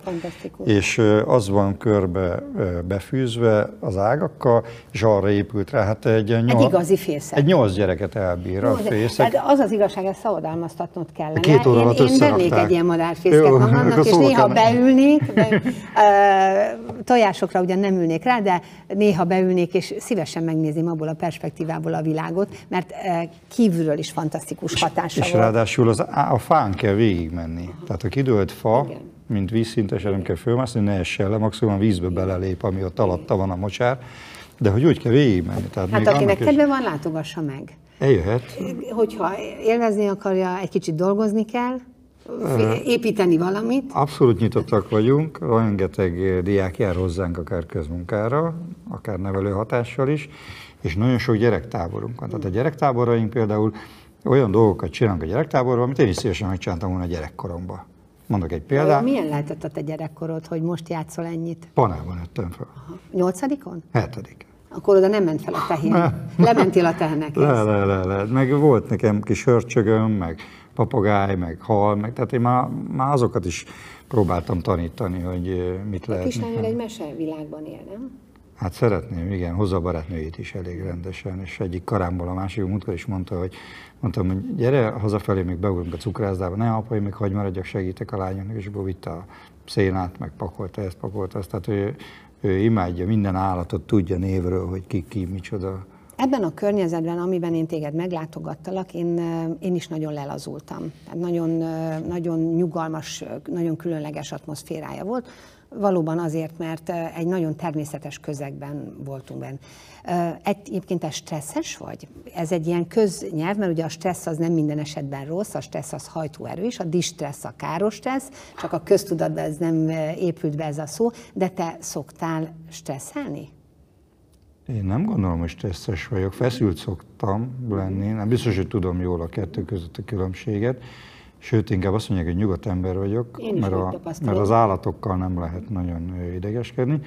és az van körbe befűzve az ágakkal, és arra épült rá. Hát egy, egy, egy igazi fészek. Egy nyolc gyereket elbír a fészek. Hát az az igazság, ezt szabadalmaztatnod kellene. Két én, én vennék egy ilyen madárfészket magamnak, és néha beülnék, de, uh, tojásokra ugyan nem ülnék rá, de néha beülnék, és szívesen megnézném abból a perspektívából a világot, mert uh, kívülről is fantasztikus hatása és, és ráadásul az, a fán kell végigmenni. Tehát a kidőlt fa, Igen mint vízszintesen nem kell fölmászni, ne essen le, maximum vízbe belelép, ami ott alatta van a mocsár, De hogy úgy kell végigmenni. Tehát hát akinek kedve is... van, látogassa meg. Eljöhet. Hogyha élvezni akarja, egy kicsit dolgozni kell, építeni valamit. Abszolút nyitottak vagyunk, rengeteg diák jár hozzánk akár közmunkára, akár nevelő hatással is, és nagyon sok gyerektáborunk van. Tehát a gyerektáboraink például olyan dolgokat csinálunk a gyerektáborban, amit én is szívesen megcsináltam volna a gyerekkoromban. Mondok egy példát. Milyen lehetett a te gyerekkorod, hogy most játszol ennyit? Panában ettem fel. Aha. Nyolcadikon? Hetedik. Akkor oda nem ment fel a tehén. Lementél a tehenek. Le, le, le, le. Meg volt nekem kis hörcsögöm, meg papagáj, meg hal, meg tehát én már, már azokat is próbáltam tanítani, hogy mit lehet. A kislányod egy mesevilágban él, nem? Hát szeretném, igen, hozza a barátnőjét is elég rendesen, és egyik karámból a másik múltkor is mondta, hogy mondtam, hogy gyere hazafelé, még beugrunk a cukrászdába, ne apai, még hagyj maradjak, segítek a lányomnak, és akkor vitte a szénát, meg pakolta ezt, pakolta ezt, tehát ő, ő imádja, minden állatot tudja névről, hogy ki, ki, micsoda. Ebben a környezetben, amiben én téged meglátogattalak, én, én is nagyon lelazultam. Tehát nagyon, nagyon nyugalmas, nagyon különleges atmoszférája volt valóban azért, mert egy nagyon természetes közegben voltunk benne. Egyébként ez stresszes vagy? Ez egy ilyen köznyelv, mert ugye a stressz az nem minden esetben rossz, a stressz az hajtóerő is, a distressz a káros stressz, csak a köztudatban ez nem épült be ez a szó, de te szoktál stresszelni? Én nem gondolom, hogy stresszes vagyok, feszült szoktam lenni, nem biztos, hogy tudom jól a kettő között a különbséget. Sőt, inkább azt mondják, hogy nyugodt ember vagyok, mert, a, mert az állatokkal nem lehet nagyon idegeskedni.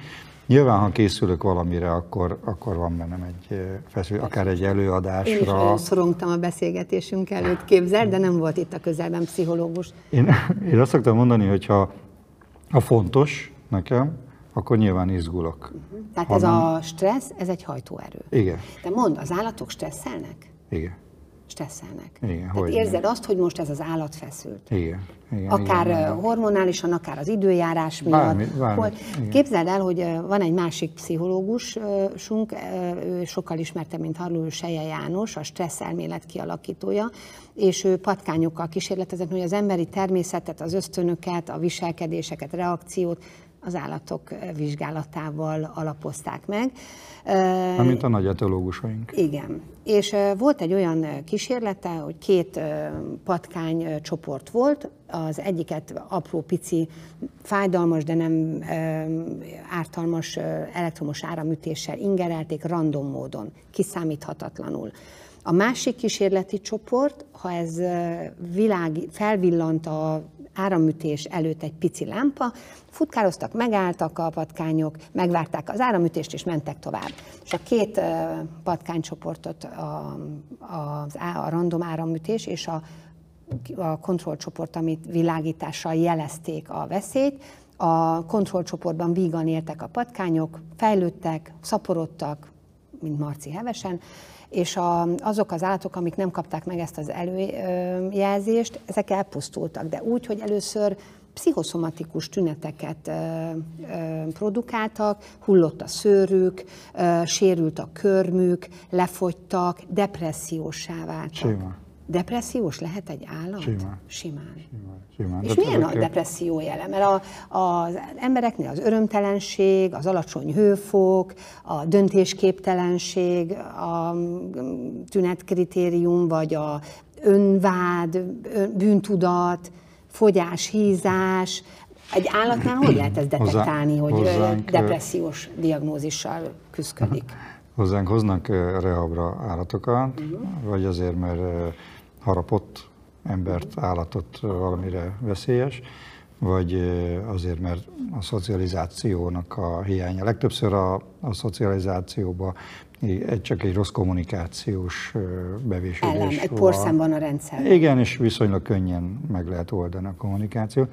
Nyilván, ha készülök valamire, akkor, akkor van bennem egy feszül, akár egy előadásra. Én is nagyon szorongtam a beszélgetésünk előtt, képzel, de nem volt itt a közelben pszichológus. Én, én azt szoktam mondani, hogy ha, ha fontos nekem, akkor nyilván izgulok. Uh-huh. Tehát ha ez nem... a stressz, ez egy hajtóerő. Igen. De mondd, az állatok stresszelnek? Igen stresszelnek. Igen, Tehát hogy érzed nem. azt, hogy most ez az állat feszült. Igen. igen akár igen, hormonálisan, akár az időjárás miatt. Bármi, bármi, hol... Képzeld el, hogy van egy másik pszichológusunk, ő sokkal ismertebb, mint Harló Seje János, a stressz elmélet kialakítója, és ő patkányokkal kísérletezett, hogy az emberi természetet, az ösztönöket, a viselkedéseket, reakciót az állatok vizsgálatával alapozták meg. Mint a nagy etológusaink. Igen. És volt egy olyan kísérlete, hogy két patkány csoport volt, az egyiket apró, pici, fájdalmas, de nem ártalmas elektromos áramütéssel ingerelték random módon, kiszámíthatatlanul. A másik kísérleti csoport, ha ez világ, felvillant a áramütés előtt egy pici lámpa, futkároztak, megálltak a patkányok, megvárták az áramütést, és mentek tovább. És a két patkánycsoportot, a, a, a random áramütés és a, a kontrollcsoport, amit világítással jelezték a veszélyt, a kontrollcsoportban vígan éltek a patkányok, fejlődtek, szaporodtak, mint Marci hevesen, és a, azok az állatok, amik nem kapták meg ezt az előjelzést, ezek elpusztultak, de úgy, hogy először pszichoszomatikus tüneteket ö, ö, produkáltak, hullott a szőrük, ö, sérült a körmük, lefogytak, depressziósá váltak. Sima. Depressziós lehet egy állat? Simán. Simán. Simán. Simán. És De milyen a depresszió jele? Mert a, az embereknél az örömtelenség, az alacsony hőfok, a döntésképtelenség, a tünetkritérium, vagy a önvád, bűntudat, fogyás, hízás. Egy állatnál hogy lehet ezt detektálni, hogy hozzánk, depressziós diagnózissal küzdik? Hozzánk hoznak rehabra állatokat, uh-huh. vagy azért, mert harapott embert, állatot valamire veszélyes, vagy azért, mert a szocializációnak a hiánya. Legtöbbször a, a szocializációban egy, csak egy rossz kommunikációs bevésődés Ellen, egy porszem van a rendszer. Igen, és viszonylag könnyen meg lehet oldani a kommunikáció.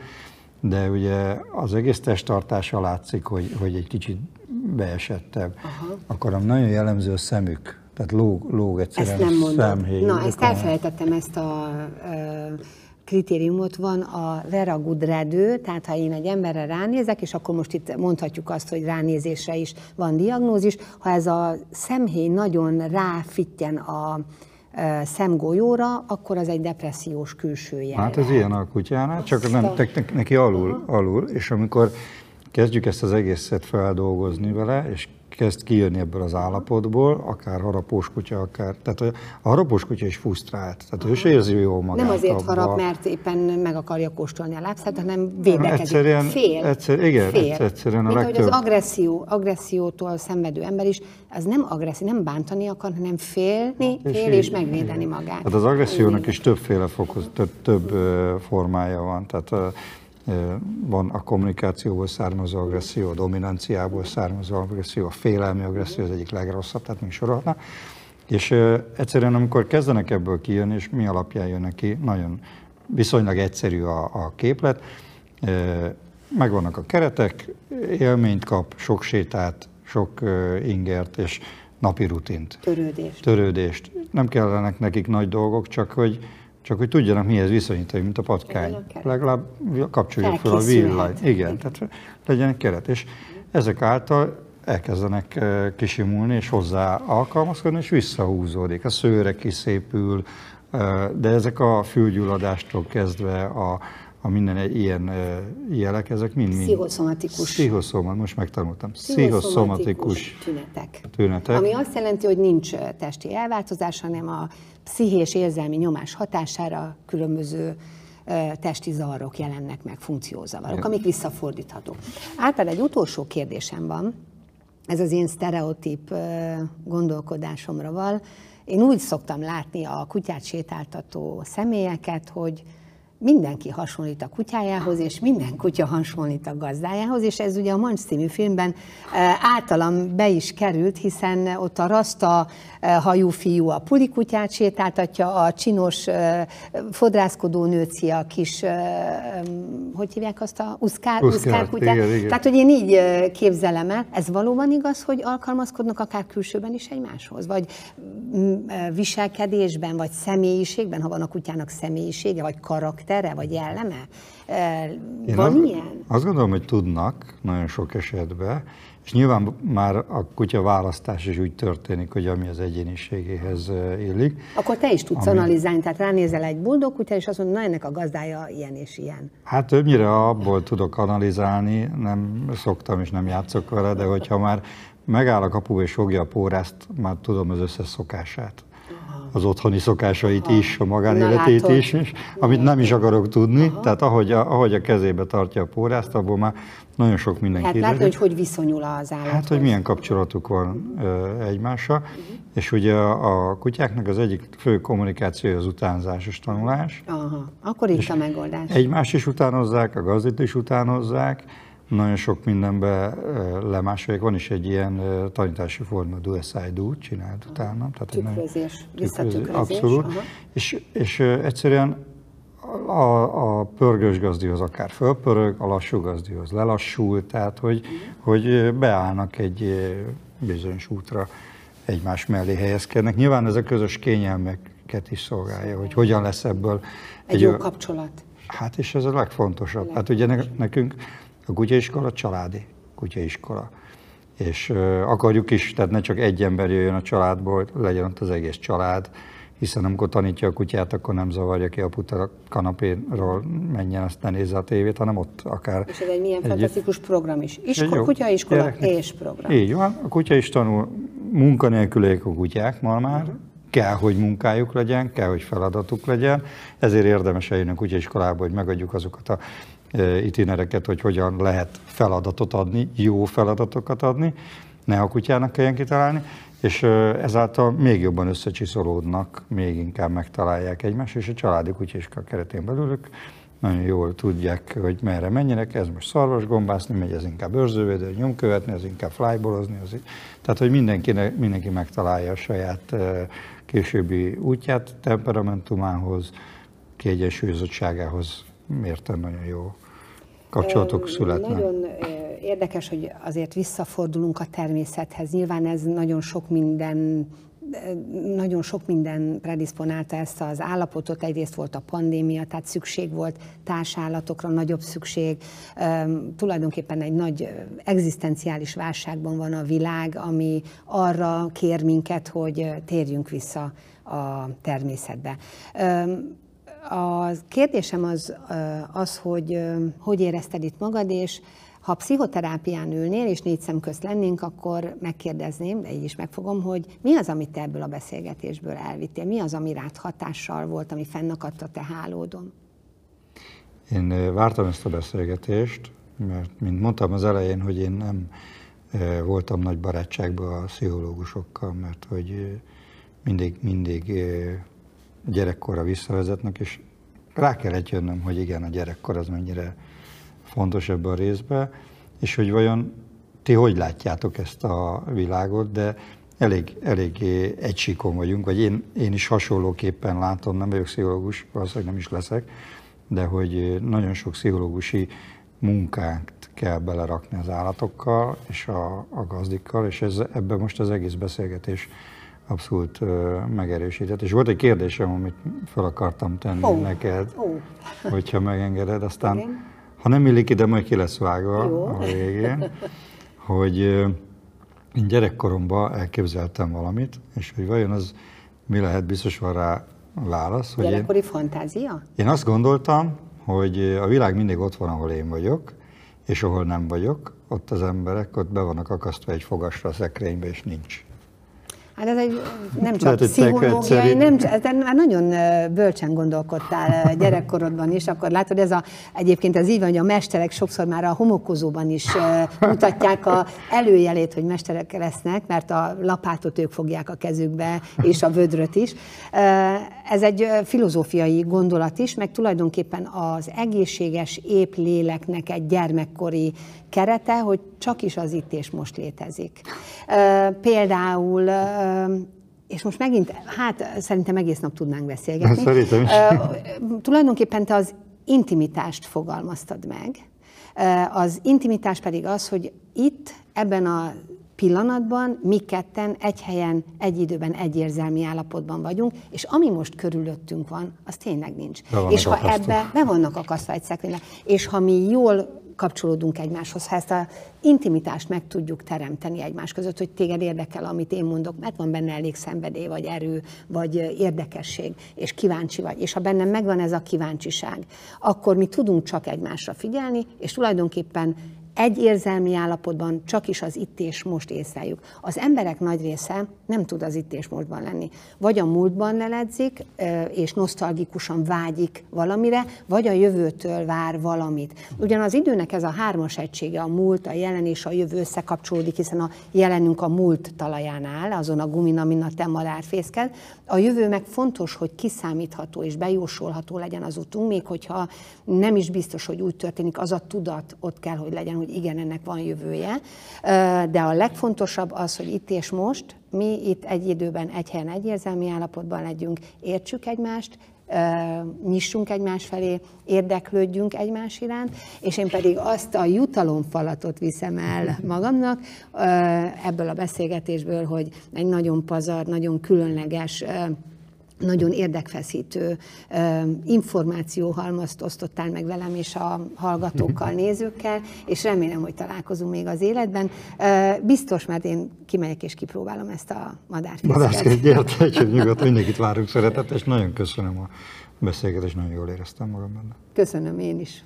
De ugye az egész testtartása látszik, hogy, hogy egy kicsit beesettebb. Aha. Akkor a nagyon jellemző a szemük. Tehát lóg, lóg egyszerűen ezt nem mondod. Szemhéj, Na, ezt elfelejtettem, ezt a kritériumot van a Vera Gudredő, tehát ha én egy emberre ránézek, és akkor most itt mondhatjuk azt, hogy ránézésre is van diagnózis, ha ez a szemhéj nagyon ráfitten a szemgolyóra, akkor az egy depressziós külső jel. Hát ez ilyen a kutyánál, csak nem, neki alul, alul, és amikor kezdjük ezt az egészet feldolgozni vele, és kezd kijönni ebből az állapotból, akár harapós kutya, akár, tehát a harapós kutya is frusztrált, tehát Aha. ő se érzi jól magát. Nem azért abba. harap, mert éppen meg akarja kóstolni a lábszát, hanem védekezik. Egyszerűen, fél. Egyszer, igen, fél. egyszerűen a Mint legtöbb... hogy az agresszió, agressziótól szenvedő ember is, az nem agresszió, nem bántani akar, hanem félni, és fél és, és megvédeni magát. Hát az agressziónak is többféle fokoz, több, több formája van, tehát van a kommunikációból származó agresszió, a dominanciából származó agresszió, a félelmi agresszió az egyik legrosszabb, tehát még sorolhatna. És egyszerűen, amikor kezdenek ebből kijönni, és mi alapján jönnek ki, nagyon viszonylag egyszerű a, a képlet, megvannak a keretek, élményt kap, sok sétát, sok ingert és napi rutint. Törődést. Törődést. Nem kellenek nekik nagy dolgok, csak hogy csak hogy tudjanak mihez viszonyítani, mint a patkány. Legalább kapcsoljuk fel a villanyt. Igen, tehát legyen egy keret. És ezek által elkezdenek eh, kisimulni, és hozzá alkalmazkodni, és visszahúzódik. A szőre kiszépül, eh, de ezek a fülgyulladástól kezdve a, a minden egy ilyen eh, jelek, ezek mind-mind... Pszichoszomatikus. Pszichoszomat, most megtanultam. Pszichoszomatikus tünetek. tünetek. Ami azt jelenti, hogy nincs testi elváltozás, hanem a pszichés érzelmi nyomás hatására különböző testi zavarok jelennek meg, funkciózavarok, amik visszafordíthatók. Általában egy utolsó kérdésem van, ez az én sztereotíp gondolkodásomra val. Én úgy szoktam látni a kutyát sétáltató személyeket, hogy mindenki hasonlít a kutyájához, és minden kutya hasonlít a gazdájához, és ez ugye a Mancs című filmben általam be is került, hiszen ott a rasta hajú fiú a pulikutyát sétáltatja, a csinos fodrászkodó nőci a kis, hogy hívják azt a uszkár, uszkár kutyát. Igen, igen. Tehát, hogy én így képzelem el, ez valóban igaz, hogy alkalmazkodnak akár külsőben is egymáshoz, vagy viselkedésben, vagy személyiségben, ha van a kutyának személyisége, vagy karaktere, vagy jelleme? Van én ilyen? Azt gondolom, hogy tudnak nagyon sok esetben, és nyilván már a kutya választás is úgy történik, hogy ami az egyéniségéhez illik. Akkor te is tudsz ami... analizálni, tehát ránézel egy buldog kutya, és azt mondod, na ennek a gazdája ilyen és ilyen. Hát többnyire abból tudok analizálni, nem szoktam és nem játszok vele, de hogyha már megáll a kapu és fogja a pórást, már tudom az összes szokását az otthoni szokásait is, a magánéletét is, és amit nem is akarok tudni, Aha. tehát ahogy a, ahogy a kezébe tartja a pórázt, abból már nagyon sok minden Hát látni, hogy hogy viszonyul az állathoz. Hát, hogy milyen kapcsolatuk van ö, egymással, uh-huh. és ugye a, a kutyáknak az egyik fő kommunikációja az utánzásos tanulás. Aha, akkor itt a megoldás. Egymást is utánozzák, a gazdit is utánozzák, nagyon sok mindenbe lemásolják. Van is egy ilyen tanítási forma, do as I do, csináld utána. Tehát tükrözés, visszatükrözés. Abszolút. Aha. És, és egyszerűen a, a pörgős gazdihoz akár fölpörög, a lassú gazdihoz lelassul, tehát hogy, hogy beállnak egy bizonyos útra, egymás mellé helyezkednek. Nyilván ez a közös kényelmeket is szolgálja, hogy hogyan lesz ebből egy, egy jó kapcsolat. Hát és ez a legfontosabb. Hát ugye nekünk a kutyaiskola családi kutyaiskola. És akarjuk is, tehát ne csak egy ember jöjjön a családból, legyen ott az egész család, hiszen amikor tanítja a kutyát, akkor nem zavarja ki a puta kanapéról, menjen, azt ne nézze a tévét, hanem ott akár... És ez egy milyen egy, fantasztikus program is. Isko, kutyaiskola gyereknek. és program. Így van, a kutya is tanul, munkanélküliek a kutyák ma már, uh-huh. kell, hogy munkájuk legyen, kell, hogy feladatuk legyen, ezért érdemes eljönni a kutyaiskolába, hogy megadjuk azokat a itinereket, hogy hogyan lehet feladatot adni, jó feladatokat adni, ne a kutyának kelljen kitalálni, és ezáltal még jobban összecsiszolódnak, még inkább megtalálják egymást, és a családi kutyiska keretén belül ők nagyon jól tudják, hogy merre menjenek, ez most szarvasgombászni megy, ez inkább őrzővédő, nyomkövetni, ez inkább flybolozni, az tehát hogy mindenki, mindenki megtalálja a saját későbbi útját, temperamentumához, kiegyensúlyozottságához mérten nagyon jó kapcsolatok születnek. Nagyon érdekes, hogy azért visszafordulunk a természethez. Nyilván ez nagyon sok minden nagyon sok minden predisponálta ezt az állapotot. Egyrészt volt a pandémia, tehát szükség volt társállatokra, nagyobb szükség. Tulajdonképpen egy nagy egzisztenciális válságban van a világ, ami arra kér minket, hogy térjünk vissza a természetbe. A kérdésem az, az hogy hogy érezted itt magad, és Ha pszichoterápián ülnél, és négy szem közt lennénk, akkor megkérdezném, de így is megfogom, hogy mi az, amit te ebből a beszélgetésből elvittél? Mi az, ami rád hatással volt, ami fennakadt a te hálódon? Én vártam ezt a beszélgetést, mert mint mondtam az elején, hogy én nem voltam nagy barátságban a pszichológusokkal, mert hogy mindig, mindig gyerekkorra visszavezetnek, és rá kellett jönnöm, hogy igen, a gyerekkor az mennyire fontos ebben a részben, és hogy vajon ti hogy látjátok ezt a világot, de elég, elég egy síkon vagyunk, vagy én, én is hasonlóképpen látom, nem vagyok pszichológus, valószínűleg nem is leszek, de hogy nagyon sok pszichológusi munkát kell belerakni az állatokkal és a, a gazdikkal, és ez, ebben most az egész beszélgetés abszolút megerősített. És volt egy kérdésem, amit fel akartam tenni oh. neked, oh. hogyha megengeded, aztán Igen. ha nem illik ide, majd ki lesz vágva Jó. a végén, hogy én gyerekkoromban elképzeltem valamit, és hogy vajon az mi lehet, biztos van rá válasz. Hogy Gyerekkori én, fantázia? Én azt gondoltam, hogy a világ mindig ott van, ahol én vagyok, és ahol nem vagyok, ott az emberek ott be vannak akasztva egy fogasra a szekrénybe, és nincs. Hát ez egy nem csak pszichológiai, nem, te már nagyon bölcsen gondolkodtál gyerekkorodban is, akkor látod, ez a, egyébként ez így van, hogy a mesterek sokszor már a homokozóban is mutatják a előjelét, hogy mesterek lesznek, mert a lapátot ők fogják a kezükbe, és a vödröt is. Ez egy filozófiai gondolat is, meg tulajdonképpen az egészséges, épp léleknek egy gyermekkori kerete, hogy csak is az itt és most létezik. Például és most megint, hát szerintem egész nap tudnánk beszélgetni. Szerintem is. Tulajdonképpen te az intimitást fogalmaztad meg. Az intimitás pedig az, hogy itt, ebben a pillanatban mi ketten egy helyen, egy időben, egy érzelmi állapotban vagyunk, és ami most körülöttünk van, az tényleg nincs. És ha akasztva. ebbe be vannak akasztva egy szekrénybe, és ha mi jól kapcsolódunk egymáshoz, ha ezt a intimitást meg tudjuk teremteni egymás között, hogy téged érdekel, amit én mondok, mert van benne elég szenvedély, vagy erő, vagy érdekesség, és kíváncsi vagy, és ha bennem megvan ez a kíváncsiság, akkor mi tudunk csak egymásra figyelni, és tulajdonképpen egy érzelmi állapotban csak is az itt és most észleljük. Az emberek nagy része nem tud az itt és mostban lenni. Vagy a múltban leledzik, és nosztalgikusan vágyik valamire, vagy a jövőtől vár valamit. Ugyan az időnek ez a hármas egysége, a múlt, a jelen és a jövő összekapcsolódik, hiszen a jelenünk a múlt talaján áll, azon a gumin, amin a te madár fészked. A jövő meg fontos, hogy kiszámítható és bejósolható legyen az utunk, még hogyha nem is biztos, hogy úgy történik, az a tudat ott kell, hogy legyen, hogy igen, ennek van jövője. De a legfontosabb az, hogy itt és most mi itt egy időben, egy helyen, egy érzelmi állapotban legyünk, értsük egymást, nyissunk egymás felé, érdeklődjünk egymás iránt, és én pedig azt a jutalomfalatot viszem el magamnak ebből a beszélgetésből, hogy egy nagyon pazar, nagyon különleges nagyon érdekfeszítő információhalmazt osztottál meg velem és a hallgatókkal, nézőkkel, és remélem, hogy találkozunk még az életben. Biztos, mert én kimegyek és kipróbálom ezt a madárfészket. Madárfészket, gyert, egy nyugodt, mindenkit várunk szeretet, és nagyon köszönöm a beszélgetést, nagyon jól éreztem magam benne. Köszönöm én is.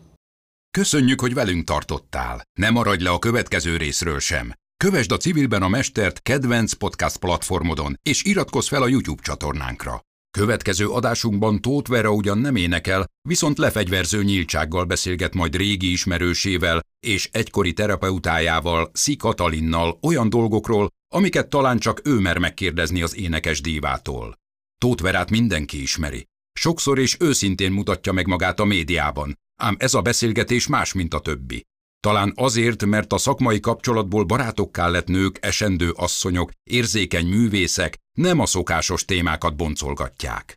Köszönjük, hogy velünk tartottál. Ne maradj le a következő részről sem. Kövesd a Civilben a Mestert kedvenc podcast platformodon, és iratkozz fel a YouTube csatornánkra. Következő adásunkban Tóth Vera ugyan nem énekel, viszont lefegyverző nyíltsággal beszélget majd régi ismerősével és egykori terapeutájával, Szi Katalinnal olyan dolgokról, amiket talán csak ő mer megkérdezni az énekes dívától. Tóth Verát mindenki ismeri. Sokszor és őszintén mutatja meg magát a médiában, ám ez a beszélgetés más, mint a többi. Talán azért, mert a szakmai kapcsolatból barátokká lett nők, esendő asszonyok, érzékeny művészek nem a szokásos témákat boncolgatják.